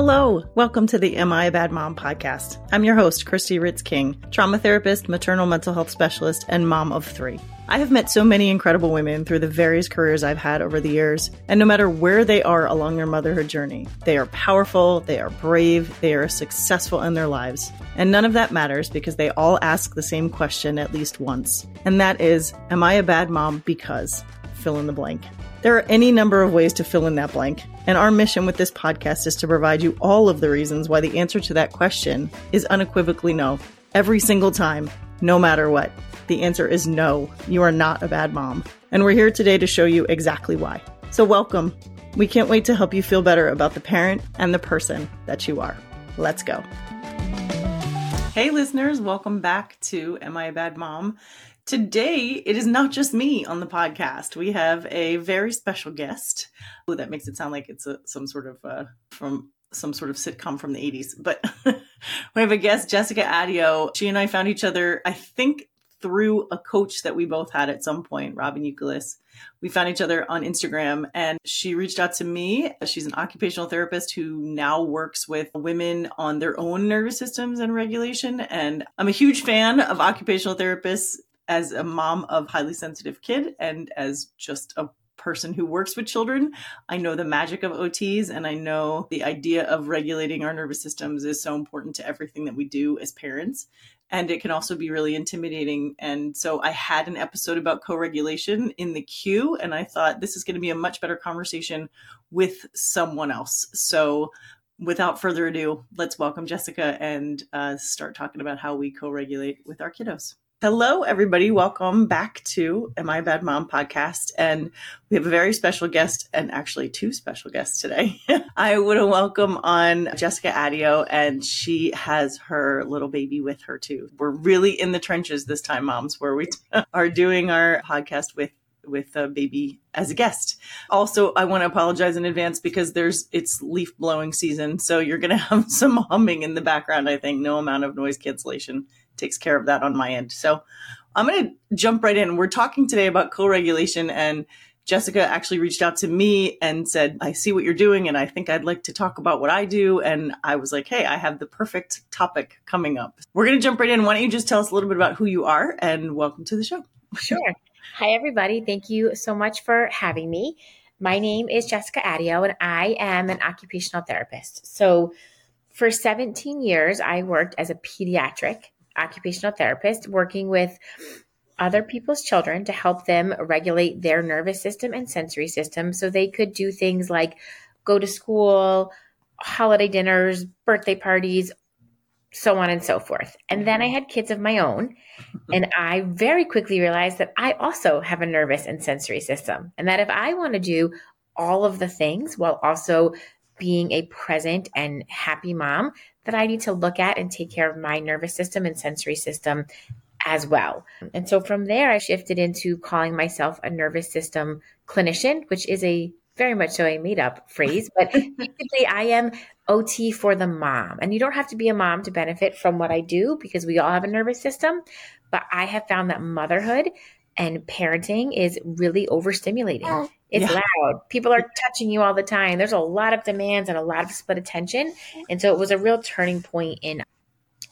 Hello, welcome to the Am I a Bad Mom podcast. I'm your host, Christy Ritz King, trauma therapist, maternal mental health specialist, and mom of three. I have met so many incredible women through the various careers I've had over the years, and no matter where they are along their motherhood journey, they are powerful, they are brave, they are successful in their lives. And none of that matters because they all ask the same question at least once. And that is, Am I a bad mom because? Fill in the blank. There are any number of ways to fill in that blank, and our mission with this podcast is to provide you all of the reasons why the answer to that question is unequivocally no. Every single time, no matter what. The answer is no, you are not a bad mom. And we're here today to show you exactly why. So, welcome. We can't wait to help you feel better about the parent and the person that you are. Let's go. Hey, listeners, welcome back to Am I a Bad Mom? Today, it is not just me on the podcast. We have a very special guest. Oh, that makes it sound like it's a, some sort of uh, from some sort of sitcom from the 80s. But we have a guest, Jessica Addeo. She and I found each other, I think, through a coach that we both had at some point, Robin Euclid. We found each other on Instagram and she reached out to me. She's an occupational therapist who now works with women on their own nervous systems and regulation. And I'm a huge fan of occupational therapists as a mom of highly sensitive kid and as just a person who works with children, I know the magic of OTs and I know the idea of regulating our nervous systems is so important to everything that we do as parents. And it can also be really intimidating. And so I had an episode about co regulation in the queue, and I thought this is going to be a much better conversation with someone else. So without further ado, let's welcome Jessica and uh, start talking about how we co regulate with our kiddos. Hello, everybody. Welcome back to Am I a Bad Mom podcast. And we have a very special guest and actually two special guests today. I want to welcome on Jessica Addeo, and she has her little baby with her too. We're really in the trenches this time, moms, where we are doing our podcast with with a baby as a guest. Also, I want to apologize in advance because there's it's leaf blowing season, so you're going to have some humming in the background. I think no amount of noise cancellation takes care of that on my end. So I'm going to jump right in. We're talking today about co-regulation and Jessica actually reached out to me and said, I see what you're doing and I think I'd like to talk about what I do. And I was like, hey, I have the perfect topic coming up. We're going to jump right in. Why don't you just tell us a little bit about who you are and welcome to the show? Sure. Hi, everybody. Thank you so much for having me. My name is Jessica Addeo and I am an occupational therapist. So for 17 years, I worked as a pediatric occupational therapist working with other people's children to help them regulate their nervous system and sensory system so they could do things like go to school, holiday dinners, birthday parties, so on and so forth. And then I had kids of my own, and I very quickly realized that I also have a nervous and sensory system, and that if I want to do all of the things while also being a present and happy mom, that I need to look at and take care of my nervous system and sensory system as well. And so from there, I shifted into calling myself a nervous system clinician, which is a very much so a made up phrase, but basically I am OT for the mom. And you don't have to be a mom to benefit from what I do because we all have a nervous system. But I have found that motherhood and parenting is really overstimulating. Oh. It's yeah. loud. People are touching you all the time. There's a lot of demands and a lot of split attention. And so it was a real turning point in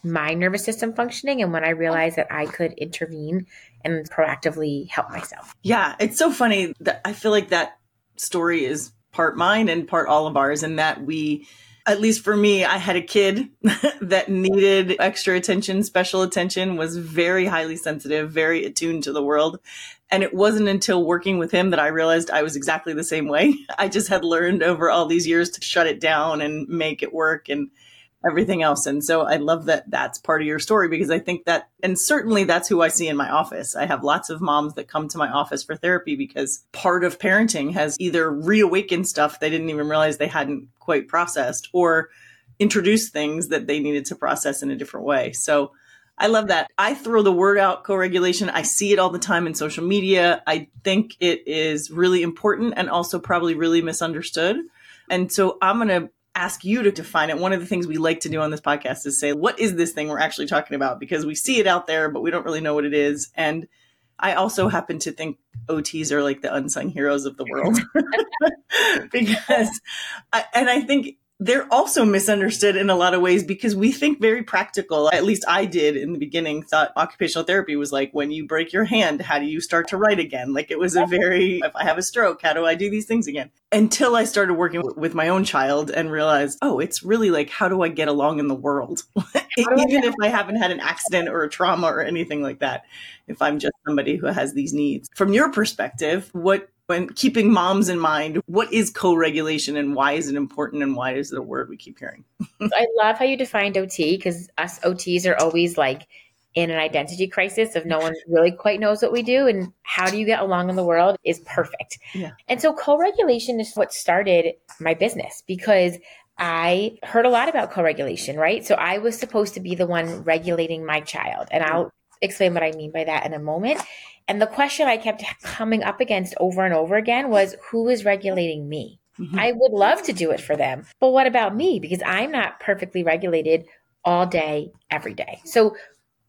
my nervous system functioning and when I oh. realized that I could intervene and proactively help myself. Yeah, it's so funny that I feel like that story is part mine and part all of ours and that we at least for me, I had a kid that needed extra attention, special attention, was very highly sensitive, very attuned to the world. And it wasn't until working with him that I realized I was exactly the same way. I just had learned over all these years to shut it down and make it work and everything else. And so I love that that's part of your story because I think that, and certainly that's who I see in my office. I have lots of moms that come to my office for therapy because part of parenting has either reawakened stuff they didn't even realize they hadn't quite processed or introduced things that they needed to process in a different way. So I love that. I throw the word out co regulation. I see it all the time in social media. I think it is really important and also probably really misunderstood. And so I'm going to ask you to define it. One of the things we like to do on this podcast is say, what is this thing we're actually talking about? Because we see it out there, but we don't really know what it is. And I also happen to think OTs are like the unsung heroes of the world because, I, and I think they're also misunderstood in a lot of ways because we think very practical. At least I did in the beginning, thought occupational therapy was like when you break your hand, how do you start to write again? Like it was a very, if I have a stroke, how do I do these things again? Until I started working with my own child and realized, oh, it's really like, how do I get along in the world? Even if I haven't had an accident or a trauma or anything like that, if I'm just somebody who has these needs. From your perspective, what when keeping moms in mind, what is co-regulation and why is it important and why is it a word we keep hearing? I love how you defined OT because us OTs are always like in an identity crisis of no one really quite knows what we do and how do you get along in the world is perfect. Yeah. And so co-regulation is what started my business because I heard a lot about co-regulation, right? So I was supposed to be the one regulating my child and I'll explain what I mean by that in a moment. And the question I kept coming up against over and over again was who is regulating me? Mm-hmm. I would love to do it for them, but what about me? Because I'm not perfectly regulated all day, every day. So,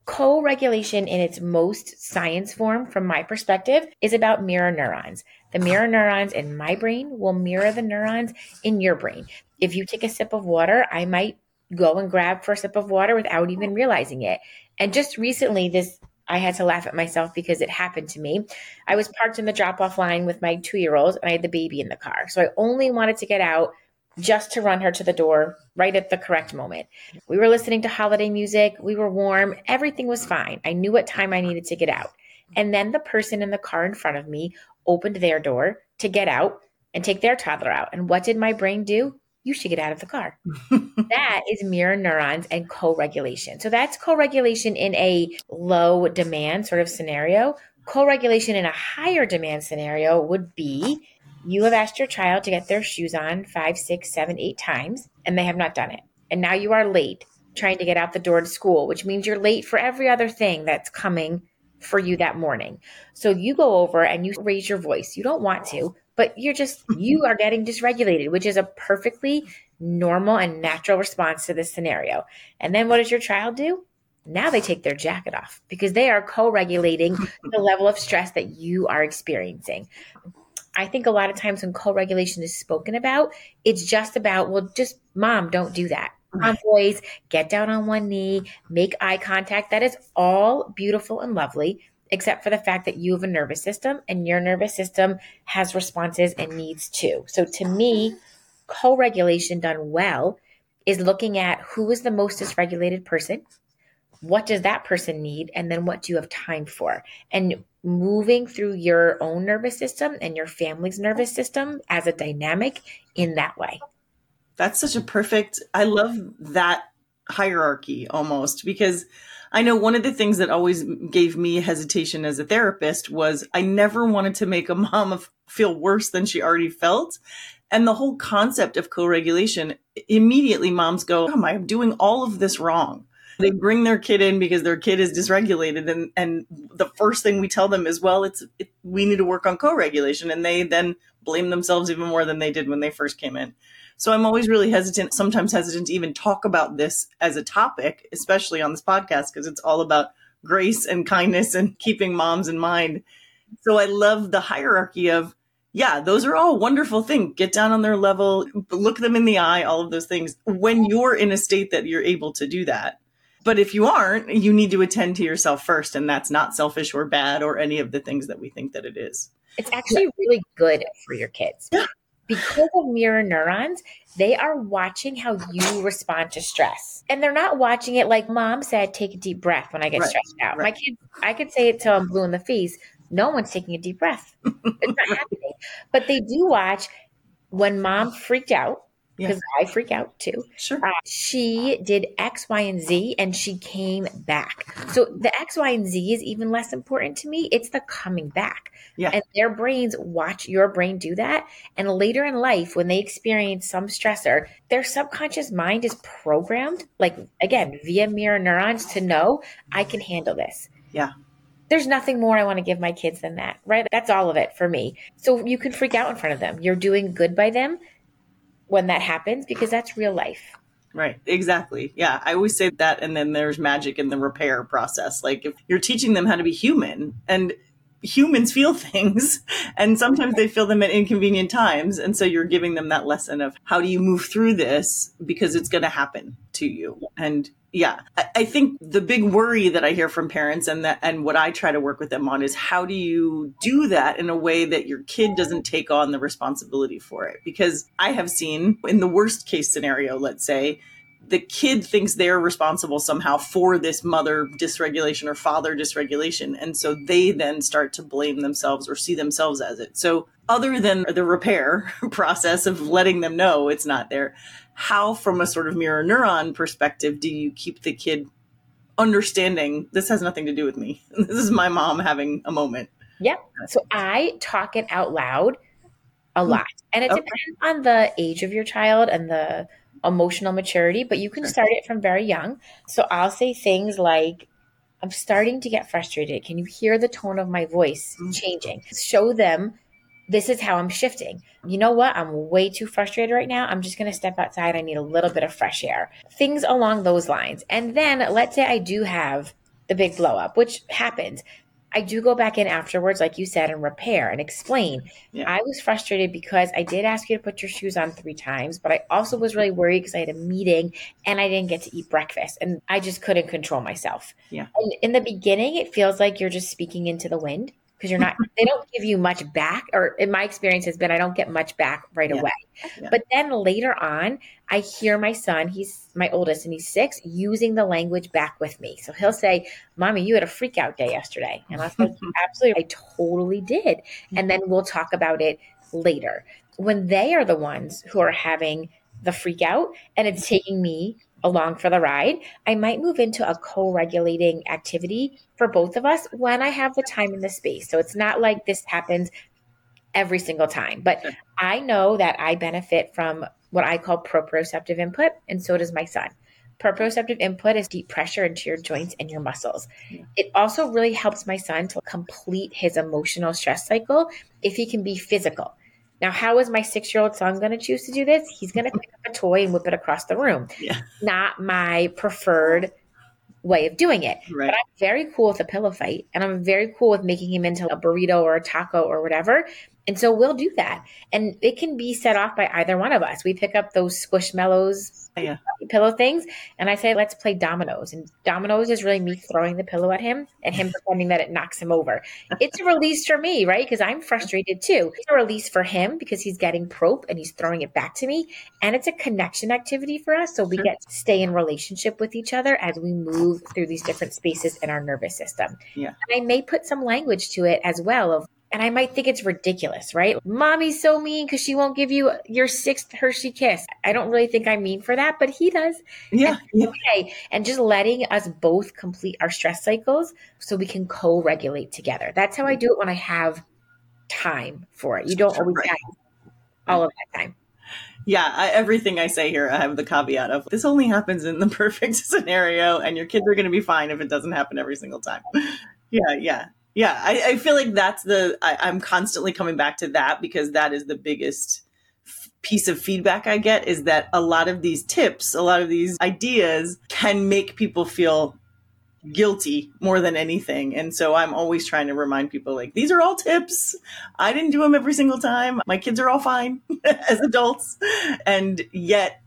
co regulation in its most science form, from my perspective, is about mirror neurons. The mirror neurons in my brain will mirror the neurons in your brain. If you take a sip of water, I might go and grab for a sip of water without even realizing it. And just recently, this I had to laugh at myself because it happened to me. I was parked in the drop off line with my two year old and I had the baby in the car. So I only wanted to get out just to run her to the door right at the correct moment. We were listening to holiday music. We were warm. Everything was fine. I knew what time I needed to get out. And then the person in the car in front of me opened their door to get out and take their toddler out. And what did my brain do? You should get out of the car. that is mirror neurons and co regulation. So that's co regulation in a low demand sort of scenario. Co regulation in a higher demand scenario would be you have asked your child to get their shoes on five, six, seven, eight times, and they have not done it. And now you are late trying to get out the door to school, which means you're late for every other thing that's coming for you that morning. So you go over and you raise your voice. You don't want to, but you're just you are getting dysregulated which is a perfectly normal and natural response to this scenario. And then what does your child do? Now they take their jacket off because they are co-regulating the level of stress that you are experiencing. I think a lot of times when co-regulation is spoken about it's just about well just mom don't do that. Voice get down on one knee make eye contact. That is all beautiful and lovely except for the fact that you have a nervous system and your nervous system has responses and needs too. So to me, co-regulation done well is looking at who is the most dysregulated person, what does that person need, and then what do you have time for? And moving through your own nervous system and your family's nervous system as a dynamic in that way. That's such a perfect, I love that hierarchy almost because I know one of the things that always gave me hesitation as a therapist was I never wanted to make a mom feel worse than she already felt. And the whole concept of co-regulation, immediately moms go, I'm doing all of this wrong. They bring their kid in because their kid is dysregulated. And, and the first thing we tell them is, well, it's, it, we need to work on co-regulation. And they then blame themselves even more than they did when they first came in. So I'm always really hesitant, sometimes hesitant to even talk about this as a topic, especially on this podcast, because it's all about grace and kindness and keeping moms in mind. So I love the hierarchy of, yeah, those are all wonderful things. Get down on their level, look them in the eye, all of those things when you're in a state that you're able to do that. But if you aren't, you need to attend to yourself first. And that's not selfish or bad or any of the things that we think that it is. It's actually really good for your kids. Yeah because of mirror neurons, they are watching how you respond to stress. And they're not watching it like mom said, take a deep breath when I get right, stressed out. Right. My kids, I could say it till I'm blue in the face. No one's taking a deep breath. It's not happening. But they do watch when mom freaked out because yeah. I freak out too. Sure. Uh, she did X, Y, and Z and she came back. So the X, Y, and Z is even less important to me. It's the coming back. Yeah. And their brains watch your brain do that. And later in life, when they experience some stressor, their subconscious mind is programmed, like again, via mirror neurons to know I can handle this. Yeah there's nothing more I want to give my kids than that, right? That's all of it for me. So you can freak out in front of them. You're doing good by them when that happens because that's real life. Right, exactly. Yeah, I always say that. And then there's magic in the repair process. Like if you're teaching them how to be human, and humans feel things and sometimes they feel them at inconvenient times. And so you're giving them that lesson of how do you move through this because it's going to happen to you. And yeah, I, think the big worry that I hear from parents and that, and what I try to work with them on is how do you do that in a way that your kid doesn't take on the responsibility for it? Because I have seen in the worst case scenario, let's say, the kid thinks they're responsible somehow for this mother dysregulation or father dysregulation. And so they then start to blame themselves or see themselves as it. So, other than the repair process of letting them know it's not there, how, from a sort of mirror neuron perspective, do you keep the kid understanding this has nothing to do with me? This is my mom having a moment. Yep. So, I talk it out loud a hmm. lot. And it okay. depends on the age of your child and the emotional maturity, but you can start it from very young. So I'll say things like, I'm starting to get frustrated. Can you hear the tone of my voice mm. changing? Show them this is how I'm shifting. You know what? I'm way too frustrated right now. I'm just going to step outside. I need a little bit of fresh air. Things along those lines. And then let's say I do have the big blow up, which happens. I do go back in afterwards, like you said, and repair and explain. Yeah. I was frustrated because I did ask you to put your shoes on three times, but I also was really worried because I had a meeting and I didn't get to eat breakfast and I just couldn't control myself. Yeah. And in the beginning, it feels like you're just speaking into the wind because you're not they don't give you much back or in my experience has been i don't get much back right yeah. away. Oh, yeah. but then later on i hear my son he's my oldest and he's six using the language back with me. So he'll say mommy you had a freak out day yesterday. And i was like absolutely i totally did. And mm-hmm. then we'll talk about it later. When they are the ones who are having the freak out and it's mm-hmm. taking me along for the ride, I might move into a co regulating activity for both of us when I have the time and the space. So it's not like this happens every single time, but I know that I benefit from what I call proprioceptive input, and so does my son. Proprioceptive input is deep pressure into your joints and your muscles. Yeah. It also really helps my son to complete his emotional stress cycle if he can be physical. Now, how is my six year old son going to choose to do this? He's going to pick up a toy and whip it across the room. Yeah. Not my preferred way of doing it. Right. But I'm very cool with a pillow fight and I'm very cool with making him into a burrito or a taco or whatever. And so we'll do that. And it can be set off by either one of us. We pick up those squishmallows oh, yeah. pillow things. And I say, let's play dominoes. And dominoes is really me throwing the pillow at him and him pretending that it knocks him over. It's a release for me, right? Because I'm frustrated too. It's a release for him because he's getting prope and he's throwing it back to me. And it's a connection activity for us. So we get to stay in relationship with each other as we move through these different spaces in our nervous system. Yeah. And I may put some language to it as well of and I might think it's ridiculous, right? Mommy's so mean because she won't give you your sixth Hershey kiss. I don't really think I'm mean for that, but he does. Yeah. And, okay. and just letting us both complete our stress cycles so we can co regulate together. That's how I do it when I have time for it. You don't always right. have all of that time. Yeah, I, everything I say here, I have the caveat of this only happens in the perfect scenario, and your kids are going to be fine if it doesn't happen every single time. Yeah, yeah. Yeah, I, I feel like that's the I, I'm constantly coming back to that because that is the biggest piece of feedback I get is that a lot of these tips, a lot of these ideas can make people feel guilty more than anything. And so I'm always trying to remind people like these are all tips. I didn't do them every single time. My kids are all fine as adults. And yet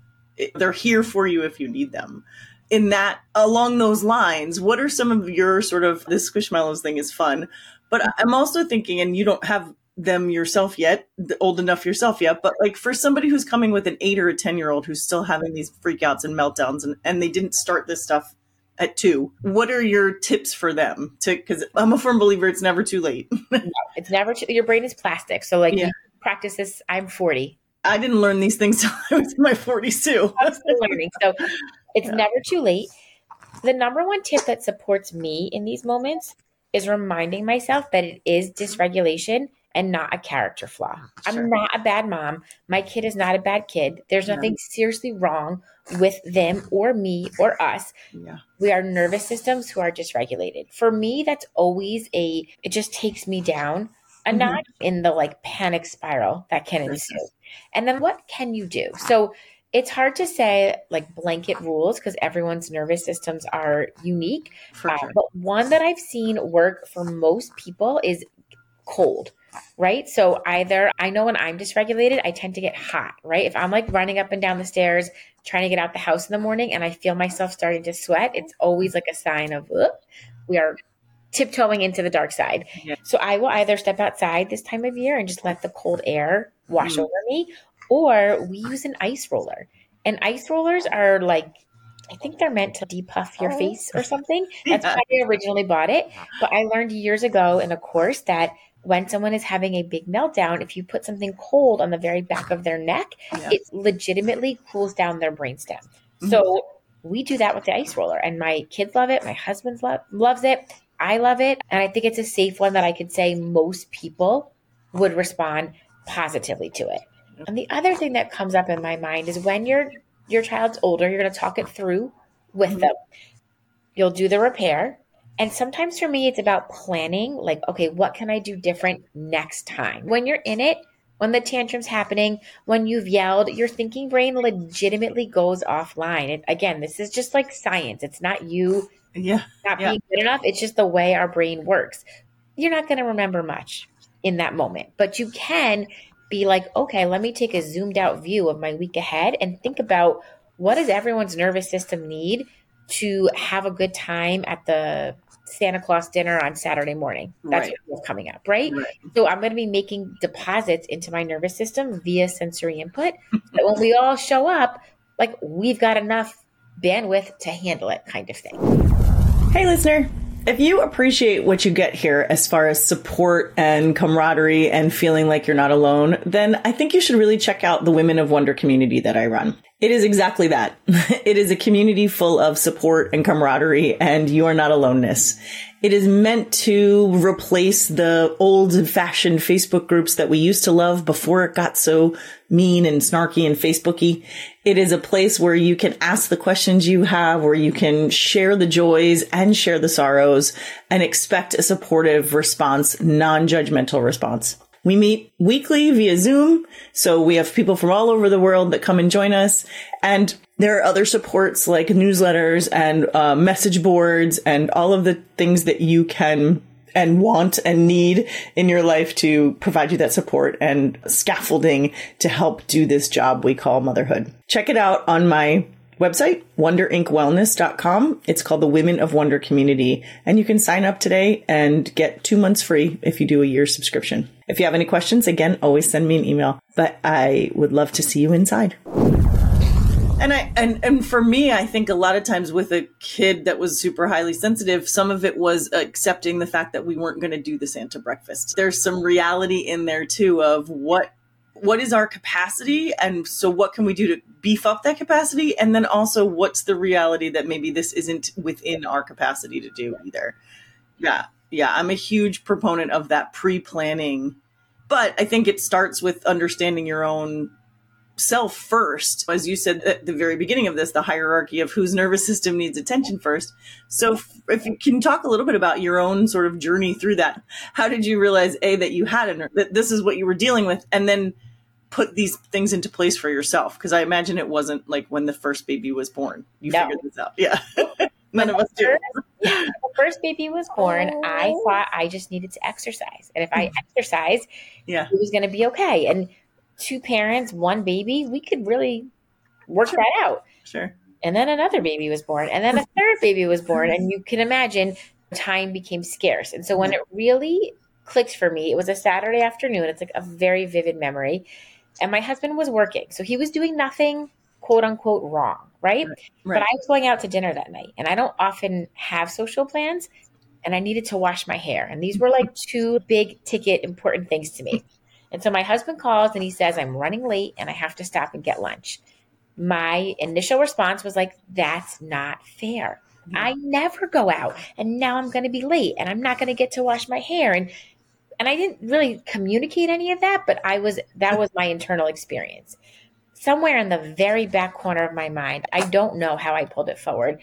they're here for you if you need them in that along those lines, what are some of your sort of this squishmallows thing is fun, but I'm also thinking, and you don't have them yourself yet, old enough yourself yet, but like for somebody who's coming with an eight or a 10 year old who's still having these freakouts and meltdowns and, and they didn't start this stuff at two, what are your tips for them to, cause I'm a firm believer it's never too late. no, it's never, too, your brain is plastic. So like yeah. practice this. I'm 40. I didn't learn these things till I was in my 40s too. I'm still learning. So it's yeah. never too late. The number one tip that supports me in these moments is reminding myself that it is dysregulation and not a character flaw. Sure. I'm not a bad mom. My kid is not a bad kid. There's nothing seriously wrong with them or me or us. Yeah. We are nervous systems who are dysregulated. For me, that's always a, it just takes me down a mm-hmm. notch in the like panic spiral that can ensue. And then what can you do? So it's hard to say like blanket rules because everyone's nervous systems are unique. Uh, But one that I've seen work for most people is cold, right? So either I know when I'm dysregulated, I tend to get hot, right? If I'm like running up and down the stairs, trying to get out the house in the morning and I feel myself starting to sweat, it's always like a sign of we are tiptoeing into the dark side. Yeah. So I will either step outside this time of year and just let the cold air wash mm. over me, or we use an ice roller. And ice rollers are like I think they're meant to depuff your oh. face or something. That's yeah. why I originally bought it. But I learned years ago in a course that when someone is having a big meltdown, if you put something cold on the very back of their neck, yeah. it legitimately cools down their brainstem. Mm-hmm. So we do that with the ice roller, and my kids love it. My husband lo- loves it. I love it, and I think it's a safe one that I could say most people would respond positively to it. And the other thing that comes up in my mind is when your your child's older, you're going to talk it through with mm-hmm. them. You'll do the repair, and sometimes for me, it's about planning like, okay, what can I do different next time? When you're in it, when the tantrum's happening, when you've yelled, your thinking brain legitimately goes offline. And again, this is just like science. It's not you yeah, not yeah. being good enough. It's just the way our brain works. You're not going to remember much in that moment, but you can be like, okay, let me take a zoomed out view of my week ahead and think about what does everyone's nervous system need to have a good time at the Santa Claus dinner on Saturday morning. That's right. what's coming up, right? right? So I'm going to be making deposits into my nervous system via sensory input. that when we all show up, like we've got enough bandwidth to handle it, kind of thing. Hey, listener. If you appreciate what you get here as far as support and camaraderie and feeling like you're not alone, then I think you should really check out the Women of Wonder community that I run. It is exactly that. it is a community full of support and camaraderie and you are not aloneness. It is meant to replace the old fashioned Facebook groups that we used to love before it got so mean and snarky and Facebooky. It is a place where you can ask the questions you have, where you can share the joys and share the sorrows and expect a supportive response, non-judgmental response. We meet weekly via Zoom. So we have people from all over the world that come and join us. And there are other supports like newsletters and uh, message boards and all of the things that you can and want and need in your life to provide you that support and scaffolding to help do this job we call motherhood. Check it out on my website, wonderinkwellness.com. It's called the Women of Wonder Community. And you can sign up today and get two months free if you do a year subscription. If you have any questions, again, always send me an email, but I would love to see you inside. And I and and for me, I think a lot of times with a kid that was super highly sensitive, some of it was accepting the fact that we weren't going to do the Santa breakfast. There's some reality in there too of what what is our capacity and so what can we do to beef up that capacity and then also what's the reality that maybe this isn't within our capacity to do either yeah yeah i'm a huge proponent of that pre-planning but i think it starts with understanding your own self first as you said at the very beginning of this the hierarchy of whose nervous system needs attention first so if you can talk a little bit about your own sort of journey through that how did you realize a that you had a that this is what you were dealing with and then put these things into place for yourself? Because I imagine it wasn't like when the first baby was born. You no. figured this out. Yeah. None of us do. the first baby was born, oh. I thought I just needed to exercise. And if I hmm. exercise, yeah. it was going to be okay. And two parents, one baby, we could really work sure. that out. Sure. And then another baby was born. And then a third baby was born. And you can imagine time became scarce. And so when it really clicked for me, it was a Saturday afternoon. It's like a very vivid memory and my husband was working. So he was doing nothing quote unquote wrong, right? right? But I was going out to dinner that night and I don't often have social plans and I needed to wash my hair. And these were like two big ticket important things to me. And so my husband calls and he says, I'm running late and I have to stop and get lunch. My initial response was like, that's not fair. Mm-hmm. I never go out and now I'm going to be late and I'm not going to get to wash my hair. And and I didn't really communicate any of that, but I was that was my internal experience. Somewhere in the very back corner of my mind, I don't know how I pulled it forward.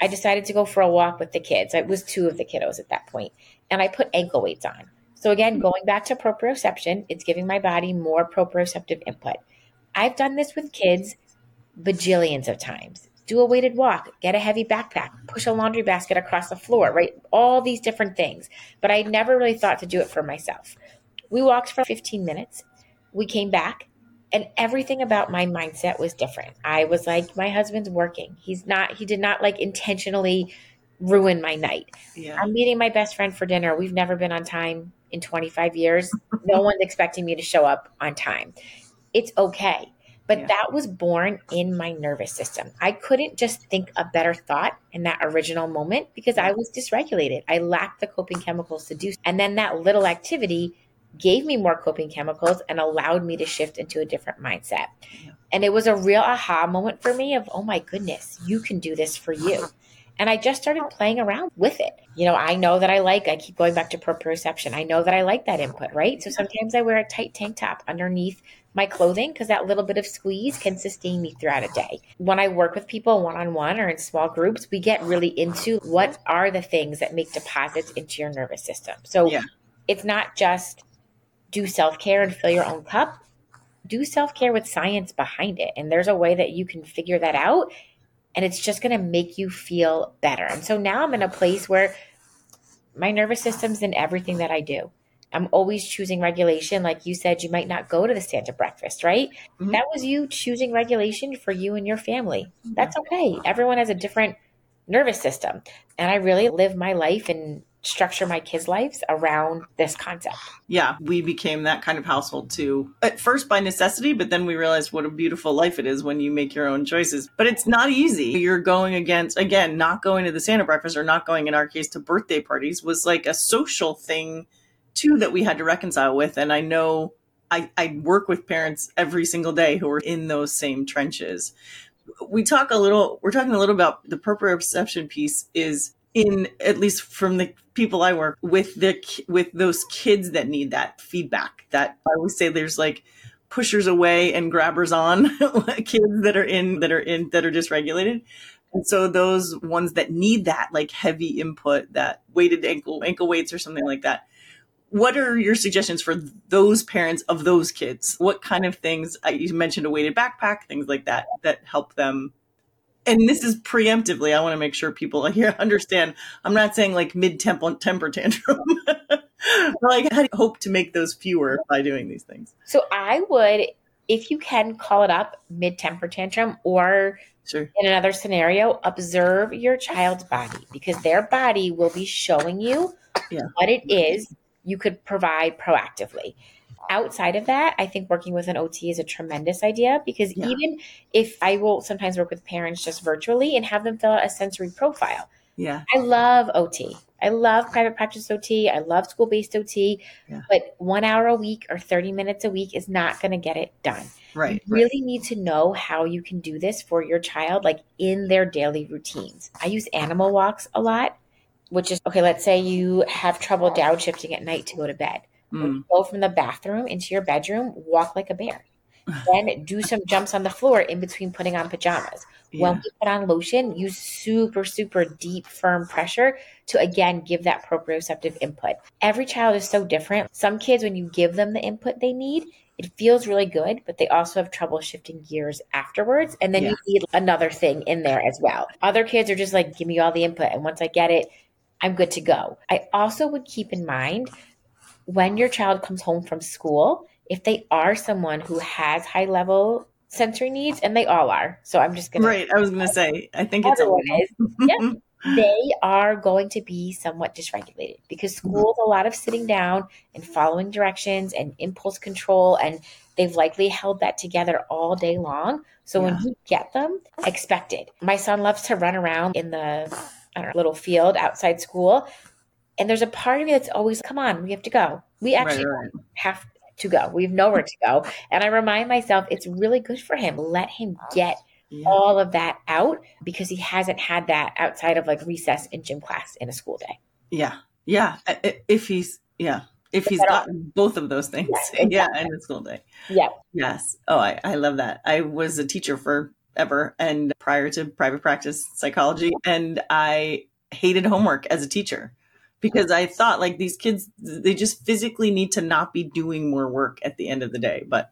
I decided to go for a walk with the kids. It was two of the kiddos at that point, and I put ankle weights on. So again, going back to proprioception, it's giving my body more proprioceptive input. I've done this with kids bajillions of times. do a weighted walk, get a heavy backpack, push a laundry basket across the floor, right? All these different things. But I never really thought to do it for myself. We walked for 15 minutes. We came back and everything about my mindset was different. I was like, my husband's working. He's not, he did not like intentionally ruin my night. Yeah. I'm meeting my best friend for dinner. We've never been on time in 25 years. no one's expecting me to show up on time. It's okay. But yeah. that was born in my nervous system. I couldn't just think a better thought in that original moment because I was dysregulated. I lacked the coping chemicals to do. So. And then that little activity gave me more coping chemicals and allowed me to shift into a different mindset. And it was a real aha moment for me of, oh my goodness, you can do this for you. And I just started playing around with it. You know, I know that I like, I keep going back to proprioception. I know that I like that input, right? So sometimes I wear a tight tank top underneath my clothing because that little bit of squeeze can sustain me throughout a day. When I work with people one on one or in small groups, we get really into what are the things that make deposits into your nervous system. So yeah. it's not just do self care and fill your own cup. Do self care with science behind it. And there's a way that you can figure that out and it's just going to make you feel better. And so now I'm in a place where my nervous system's in everything that I do. I'm always choosing regulation. Like you said, you might not go to the Santa breakfast, right? Mm-hmm. That was you choosing regulation for you and your family. That's okay. Everyone has a different nervous system. And I really live my life and structure my kids' lives around this concept. Yeah, we became that kind of household too. At first by necessity, but then we realized what a beautiful life it is when you make your own choices. But it's not easy. You're going against, again, not going to the Santa breakfast or not going, in our case, to birthday parties was like a social thing too that we had to reconcile with. And I know I, I work with parents every single day who are in those same trenches we talk a little we're talking a little about the proprioception piece is in at least from the people I work with the with those kids that need that feedback. That I always say there's like pushers away and grabbers on kids that are in that are in that are dysregulated. And so those ones that need that like heavy input, that weighted ankle ankle weights or something like that. What are your suggestions for those parents of those kids? What kind of things uh, you mentioned a weighted backpack, things like that that help them and this is preemptively. I want to make sure people here understand. I'm not saying like mid temper tantrum. like, how do you hope to make those fewer by doing these things? So I would, if you can, call it up mid temper tantrum, or sure. in another scenario, observe your child's body because their body will be showing you yeah. what it is you could provide proactively outside of that, I think working with an OT is a tremendous idea because yeah. even if I will sometimes work with parents just virtually and have them fill out a sensory profile. Yeah. I love OT. I love private practice OT. I love school based OT. Yeah. But one hour a week or 30 minutes a week is not going to get it done. Right. You really right. need to know how you can do this for your child, like in their daily routines. I use animal walks a lot, which is okay, let's say you have trouble downshifting at night to go to bed Mm. Go from the bathroom into your bedroom, walk like a bear. then do some jumps on the floor in between putting on pajamas. Yeah. When we put on lotion, use super, super deep, firm pressure to again give that proprioceptive input. Every child is so different. Some kids, when you give them the input they need, it feels really good, but they also have trouble shifting gears afterwards. And then yeah. you need another thing in there as well. Other kids are just like, give me all the input. And once I get it, I'm good to go. I also would keep in mind when your child comes home from school, if they are someone who has high level sensory needs, and they all are. So I'm just gonna Right. I was gonna say, I think it's everyone is. yeah. They are going to be somewhat dysregulated because mm-hmm. school is a lot of sitting down and following directions and impulse control and they've likely held that together all day long. So yeah. when you get them, expect it. My son loves to run around in the know, little field outside school. And there's a part of me that's always, come on, we have to go. We actually right, right. have to go. We have nowhere to go. And I remind myself it's really good for him. Let him get yeah. all of that out because he hasn't had that outside of like recess and gym class in a school day. Yeah. Yeah. If he's, yeah. If he's got both of those things. Yeah, exactly. yeah, in the school day. Yeah. Yes. Oh, I, I love that. I was a teacher for ever and prior to private practice psychology and I hated homework as a teacher because I thought like these kids, they just physically need to not be doing more work at the end of the day. But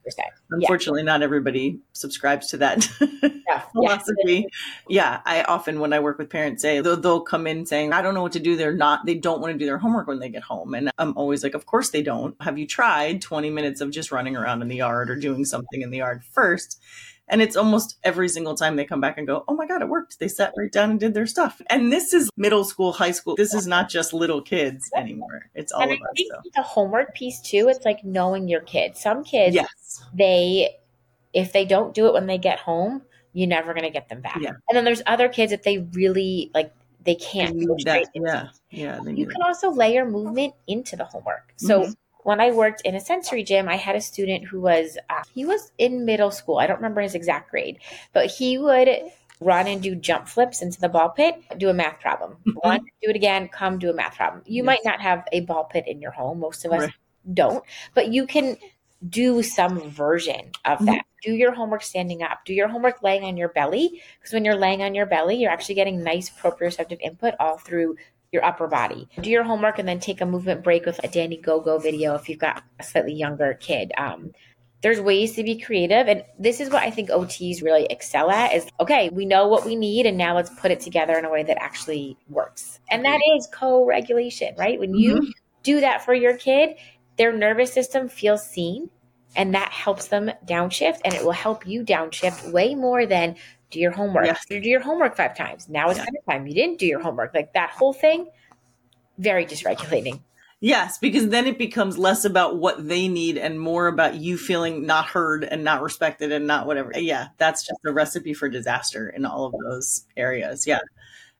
unfortunately, yeah. not everybody subscribes to that yeah. philosophy. Yeah. I often, when I work with parents, say they'll, they'll come in saying, I don't know what to do. They're not, they don't want to do their homework when they get home. And I'm always like, of course they don't. Have you tried 20 minutes of just running around in the yard or doing something in the yard first? And it's almost every single time they come back and go, Oh my God, it worked. They sat right down and did their stuff. And this is middle school, high school. This is not just little kids anymore. It's all and of I us. Think so. The homework piece too, it's like knowing your kids. Some kids, yes. they, if they don't do it when they get home, you're never going to get them back. Yeah. And then there's other kids that they really like, they can't they that, yeah yeah you can also layer movement into the homework so mm-hmm when I worked in a sensory gym, I had a student who was uh, he was in middle school. I don't remember his exact grade, but he would run and do jump flips into the ball pit, do a math problem. Mm-hmm. Do it again, come do a math problem. You yes. might not have a ball pit in your home. Most of us right. don't, but you can do some version of mm-hmm. that. Do your homework standing up. Do your homework laying on your belly because when you're laying on your belly, you're actually getting nice proprioceptive input all through your upper body. Do your homework and then take a movement break with a Danny Go Go video if you've got a slightly younger kid. Um, there's ways to be creative. And this is what I think OTs really excel at is okay, we know what we need and now let's put it together in a way that actually works. And that is co-regulation, right? When you mm-hmm. do that for your kid, their nervous system feels seen and that helps them downshift and it will help you downshift way more than do your homework. Yes. You do your homework five times. Now it's yeah. time. You didn't do your homework. Like that whole thing, very dysregulating. Yes, because then it becomes less about what they need and more about you feeling not heard and not respected and not whatever. Yeah, that's just a recipe for disaster in all of those areas. Yeah.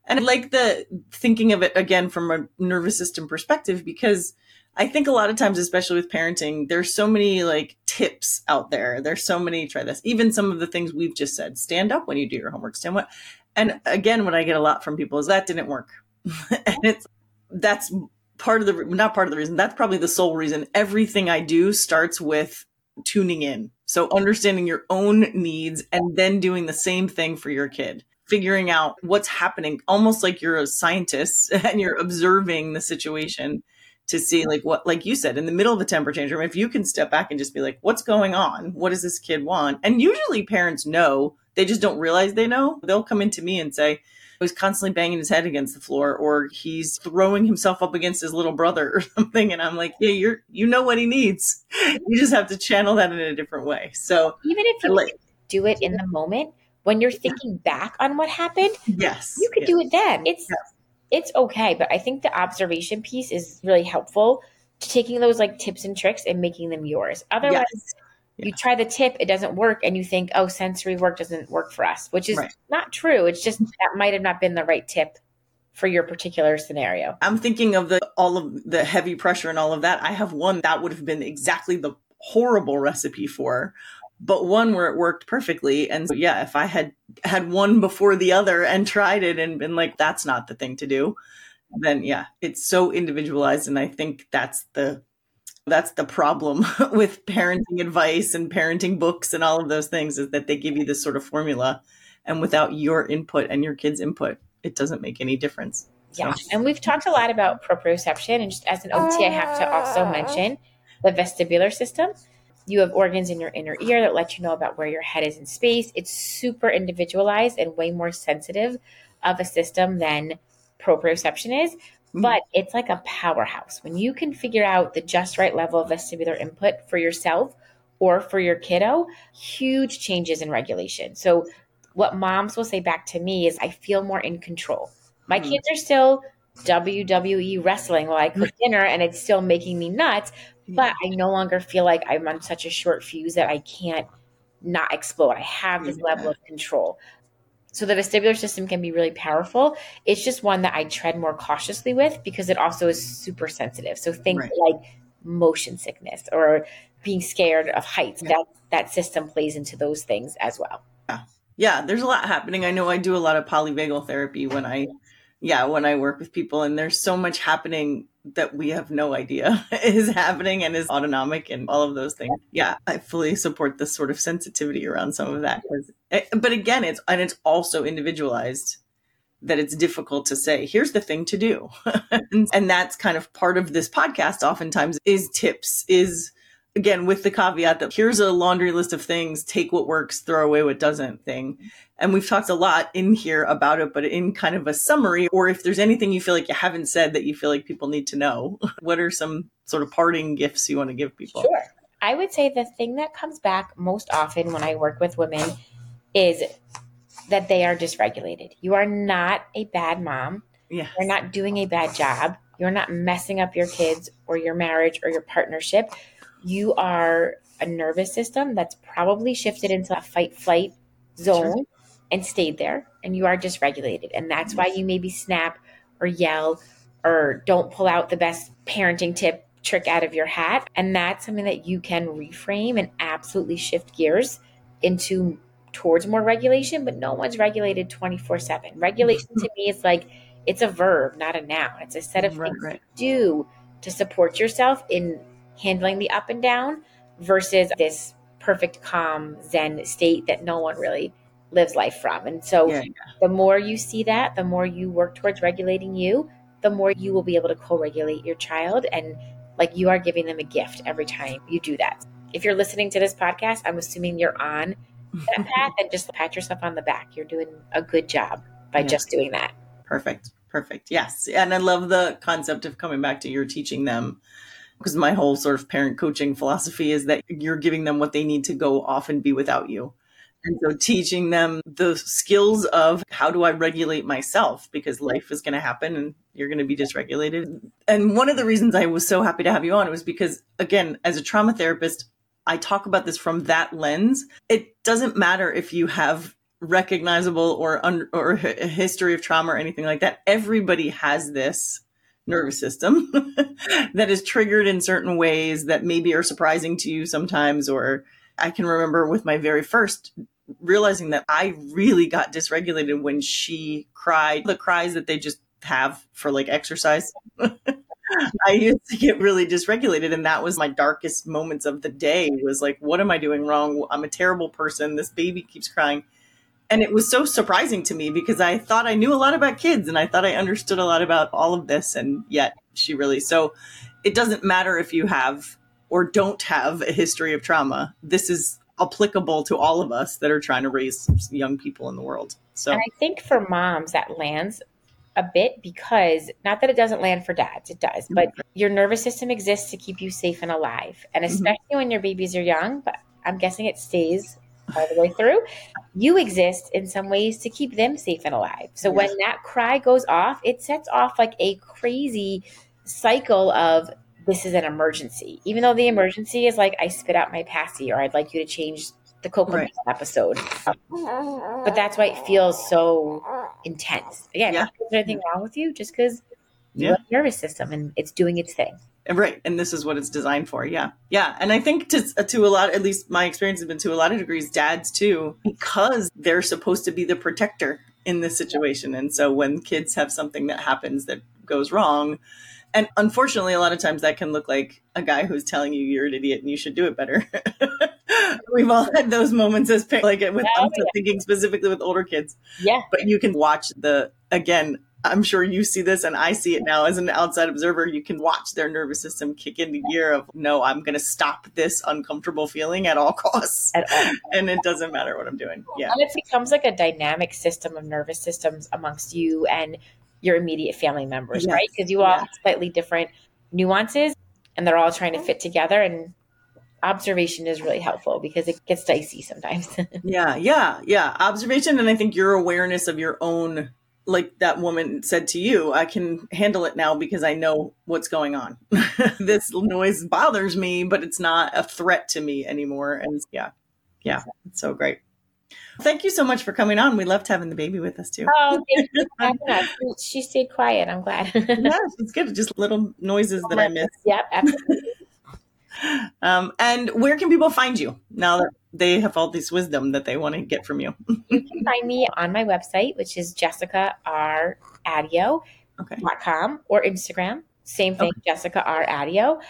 And I like the thinking of it again from a nervous system perspective because I think a lot of times, especially with parenting, there's so many like tips out there. There's so many, try this. Even some of the things we've just said, stand up when you do your homework, stand what. And again, what I get a lot from people is that didn't work. and it's, that's part of the, not part of the reason, that's probably the sole reason. Everything I do starts with tuning in. So understanding your own needs and then doing the same thing for your kid figuring out what's happening almost like you're a scientist and you're observing the situation to see like what like you said in the middle of a temper tantrum if you can step back and just be like what's going on? What does this kid want? And usually parents know they just don't realize they know. They'll come into me and say he's constantly banging his head against the floor or he's throwing himself up against his little brother or something and i'm like yeah you're you know what he needs. You just have to channel that in a different way. So even if you like, do it in the moment when you're thinking back on what happened yes you could yes. do it then. It's yes it's okay. But I think the observation piece is really helpful to taking those like tips and tricks and making them yours. Otherwise, yes. yeah. you try the tip, it doesn't work, and you think, oh, sensory work doesn't work for us, which is right. not true. It's just that might have not been the right tip for your particular scenario. I'm thinking of the all of the heavy pressure and all of that. I have one that would have been exactly the horrible recipe for but one where it worked perfectly. And so, yeah, if I had had one before the other and tried it and been like, that's not the thing to do, then yeah, it's so individualized. And I think that's the, that's the problem with parenting advice and parenting books and all of those things is that they give you this sort of formula and without your input and your kids input, it doesn't make any difference. So. Yeah. And we've talked a lot about proprioception and just as an OT, I have to also mention the vestibular system you have organs in your inner ear that let you know about where your head is in space. It's super individualized and way more sensitive of a system than proprioception is, mm-hmm. but it's like a powerhouse. When you can figure out the just right level of vestibular input for yourself or for your kiddo, huge changes in regulation. So, what moms will say back to me is, I feel more in control. My mm-hmm. kids are still WWE wrestling while I cook dinner and it's still making me nuts, but I no longer feel like I'm on such a short fuse that I can't not explode. I have this level of control. So the vestibular system can be really powerful. It's just one that I tread more cautiously with because it also is super sensitive. So think right. like motion sickness or being scared of heights. Yeah. That that system plays into those things as well. Yeah. Yeah, there's a lot happening. I know I do a lot of polyvagal therapy when I yeah, when I work with people and there's so much happening that we have no idea is happening and is autonomic and all of those things. Yeah, I fully support this sort of sensitivity around some of that. Eh, but again, it's and it's also individualized that it's difficult to say, here's the thing to do. and, and that's kind of part of this podcast oftentimes is tips, is again with the caveat that here's a laundry list of things take what works throw away what doesn't thing and we've talked a lot in here about it but in kind of a summary or if there's anything you feel like you haven't said that you feel like people need to know what are some sort of parting gifts you want to give people? Sure. I would say the thing that comes back most often when i work with women is that they are dysregulated. You are not a bad mom. Yeah you're not doing a bad job. You're not messing up your kids or your marriage or your partnership. You are a nervous system that's probably shifted into a fight flight zone. sure. And stayed there and you are dysregulated. And that's why you maybe snap or yell or don't pull out the best parenting tip trick out of your hat. And that's something that you can reframe and absolutely shift gears into towards more regulation but no one's regulated 24/7 regulation to me is like it's a verb not a noun. It's a set of right, things right. to do to support yourself in handling the up and down versus this perfect calm zen state that no one really lives life from. And so yeah, the more you see that the more you work towards regulating you the more you will be able to co-regulate your child. And like you are giving them a gift every time you do that. If you're listening to this podcast i'm assuming you're on that path and just pat yourself on the back. You're doing a good job by yeah. just doing that. Perfect. Perfect. Yes. And i love the concept of coming back to you're teaching them because my whole sort of parent coaching philosophy is that you're giving them what they need to go off and be without you. And so teaching them the skills of how do I regulate myself because life is going to happen and you're going to be dysregulated. And one of the reasons I was so happy to have you on was because, again, as a trauma therapist, I talk about this from that lens. It doesn't matter if you have recognizable or un- or a history of trauma or anything like that. Everybody has this nervous system that is triggered in certain ways that maybe are surprising to you sometimes. Or I can remember with my very first realizing that I really got dysregulated when she cried the cries that they just have for like exercise. I used to get really dysregulated and that was my darkest moments of the day was like what am I doing wrong? I'm a terrible person. This baby keeps crying and it was so surprising to me because I thought I knew a lot about kids and I thought I understood a lot about all of this. And yet she really, so it doesn't matter if you have or don't have a history of trauma. This is applicable to all of us that are trying to raise young people in the world. So and I think for moms that lands a bit because not that it doesn't land for dads, it does, but your nervous system exists to keep you safe and alive. And mm-hmm. especially mm-hmm. when your babies are young, but I'm guessing it stays all the way through, you exist in some ways to keep them safe and alive. So yes. when that cry goes off, it sets off like a crazy cycle of this is an emergency. Even though the emergency is like I spit out my passy or I'd like you to change the cocoa right. episode. But that's why it feels so intense. Again, yeah. is there anything wrong with you just because you yeah. have a nervous system and it's doing its thing. Right. And this is what it's designed for. Yeah. Yeah. And I think to, uh, to a lot, at least my experience has been to a lot of degrees, dads too, because they're supposed to be the protector in this situation. And so when kids have something that happens that goes wrong, and unfortunately, a lot of times that can look like a guy who's telling you you're an idiot and you should do it better. We've all had those moments as parents, like with oh, yeah. thinking specifically with older kids. Yeah. But you can watch the, again, I'm sure you see this and I see it now as an outside observer. You can watch their nervous system kick into gear of, no, I'm going to stop this uncomfortable feeling at all costs. At all. and it doesn't matter what I'm doing. Yeah. And it becomes like a dynamic system of nervous systems amongst you and your immediate family members, yes. right? Because you all yeah. have slightly different nuances and they're all trying to fit together. And observation is really helpful because it gets dicey sometimes. yeah. Yeah. Yeah. Observation. And I think your awareness of your own like that woman said to you, I can handle it now because I know what's going on. this noise bothers me, but it's not a threat to me anymore. And yeah, yeah, it's so great. Thank you so much for coming on. We loved having the baby with us too. Oh, she stayed quiet. I'm glad. yeah, it's good. Just little noises that I miss. Yep, absolutely. Um, and where can people find you now that they have all this wisdom that they want to get from you? you can find me on my website, which is Jessica R. Addeo. Okay. or Instagram. Same thing, okay. Jessica R. Addeo.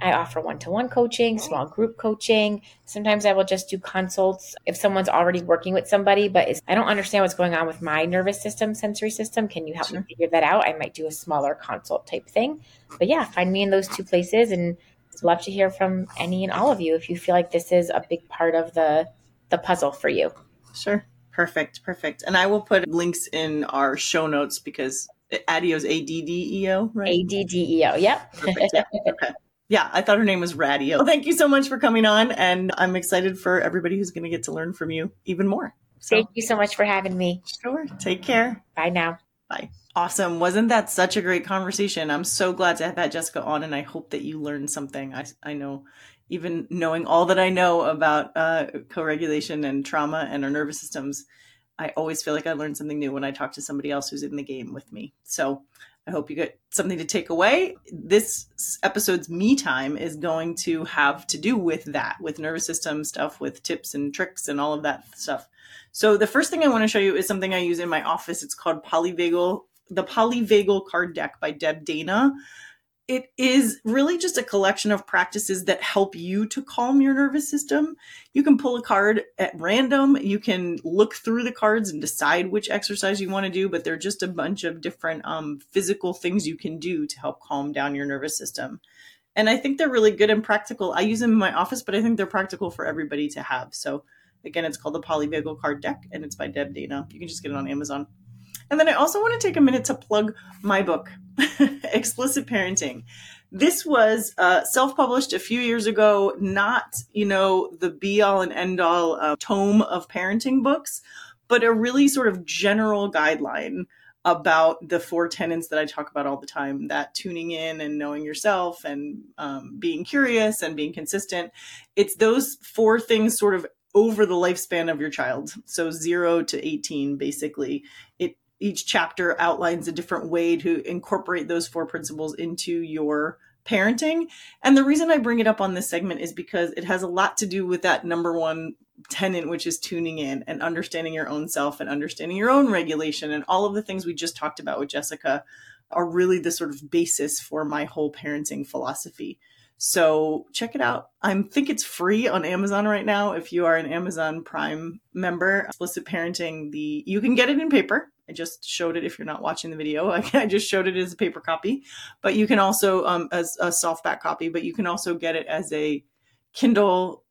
I offer one to one coaching, small group coaching. Sometimes I will just do consults if someone's already working with somebody, but I don't understand what's going on with my nervous system, sensory system. Can you help sure. me figure that out? I might do a smaller consult type thing. But yeah, find me in those two places and love to hear from any and all of you if you feel like this is a big part of the the puzzle for you. Sure. Perfect. Perfect. And I will put links in our show notes because eh, Addeo's A D D E O, right? A D D E O. Yep. Yeah. Okay. Yeah, I thought her name was Radio. Thank you so much for coming on, and I'm excited for everybody who's going to get to learn from you even more. So, Thank you so much for having me. Sure. Take care. Bye now. Bye. Awesome. Wasn't that such a great conversation? I'm so glad to have had Jessica on, and I hope that you learned something. I, I know, even knowing all that I know about uh, co regulation and trauma and our nervous systems, I always feel like I learned something new when I talk to somebody else who's in the game with me. So I hope you get something to take away. This episode's me time is going to have to do with that, with nervous system stuff, with tips and tricks and all of that stuff. So the first thing I want to show you is something I use in my office. It's called Polyvagal, the Polyvagal Card Deck by Deb Dana it is really just a collection of practices that help you to calm your nervous system. You can pull a card at random. You can look through the cards and decide which exercise you want to do, but they're just a bunch of different um, physical things you can do to help calm down your nervous system. And I think they're really good and practical. I use them in my office, but I think they're practical for everybody to have. So again, it's called the Polyvagal Card Deck and it's by Deb Dana. You can just get it on Amazon. And then I also want to take a minute to plug my book, Explicit Parenting. This was uh, self published a few years ago, not, you know, the be all and end all uh, tome of parenting books, but a really sort of general guideline about the four tenets that I talk about all the time that tuning in and knowing yourself and um, being curious and being consistent. It's those four things sort of over the lifespan of your child. So zero to 18, basically. It each chapter outlines a different way to incorporate those four principles into your parenting. And the reason I bring it up on this segment is because it has a lot to do with that number one tenet, which is tuning in and understanding your own self and understanding your own regulation. And all of the things we just talked about with Jessica are really the sort of basis for my whole parenting philosophy. So check it out. I think it's free on Amazon right now. If you are an Amazon Prime member, explicit parenting, the you can get it in paper I just showed it if you're not watching the video. I just showed it as a paper copy, but you can also um, as a softback copy, but you can also get it as a Kindle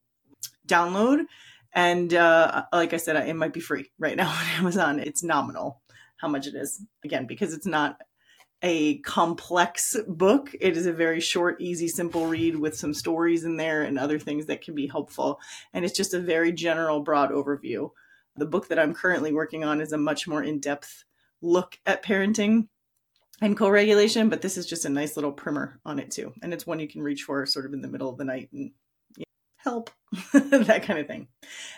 download. And uh, like I said, it might be free right now on Amazon. It's nominal how much it is again because it's not a complex book. It is a very short, easy, simple read with some stories in there and other things that can be helpful. And it's just a very general, broad overview the book that I'm currently working on is a much more in depth look at parenting and co regulation, but this is just a nice little primer on it too. And it's one you can reach for sort of in the middle of the night and you know, help, that kind of thing.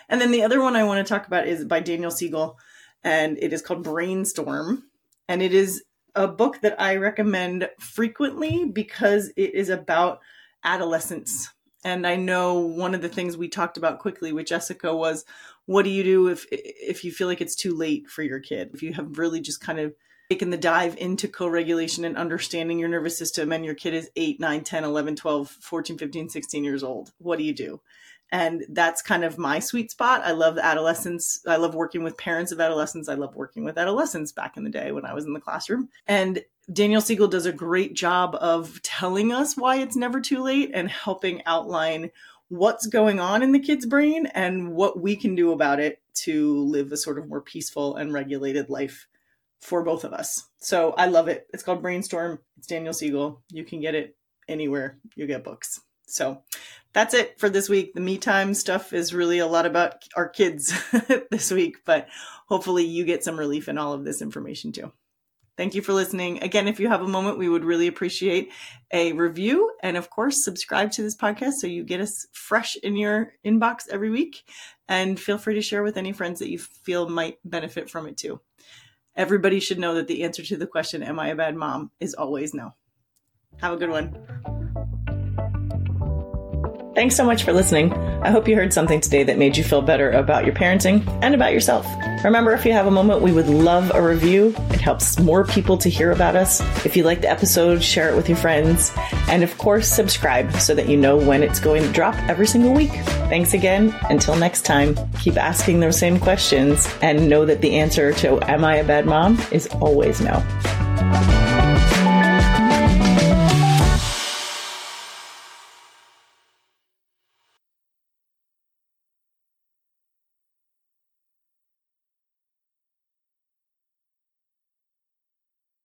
And then the other one I want to talk about is by Daniel Siegel, and it is called Brainstorm. And it is a book that I recommend frequently because it is about adolescence. And I know one of the things we talked about quickly with Jessica was what do you do if if you feel like it's too late for your kid? If you have really just kind of taken the dive into co-regulation and understanding your nervous system and your kid is 8 9 10 11 12 14 15 16 years old what do you do? And that's kind of my sweet spot. I love adolescents i love working with parents of adolescents. I love working with adolescents back in the day when i was in the classroom. And daniel siegel does a great job of telling us why it's never too late and helping outline what's going on in the kid's brain and what we can do about it to live a sort of more peaceful and regulated life for both of us. So I love it. It's called Brainstorm. It's Daniel Siegel. You can get it anywhere you get books. So that's it for this week. The me time stuff is really a lot about our kids this week, but hopefully you get some relief in all of this information too. Thank you for listening. Again, if you have a moment, we would really appreciate a review and, of course, subscribe to this podcast so you get us fresh in your inbox every week. And feel free to share with any friends that you feel might benefit from it too. Everybody should know that the answer to the question, Am I a bad mom? is always no. Have a good one. Thanks so much for listening. I hope you heard something today that made you feel better about your parenting and about yourself. Remember, if you have a moment, we would love a review. It helps more people to hear about us. If you like the episode, share it with your friends. And of course, subscribe so that you know when it's going to drop every single week. Thanks again. Until next time, keep asking those same questions and know that the answer to Am I a Bad Mom is always no.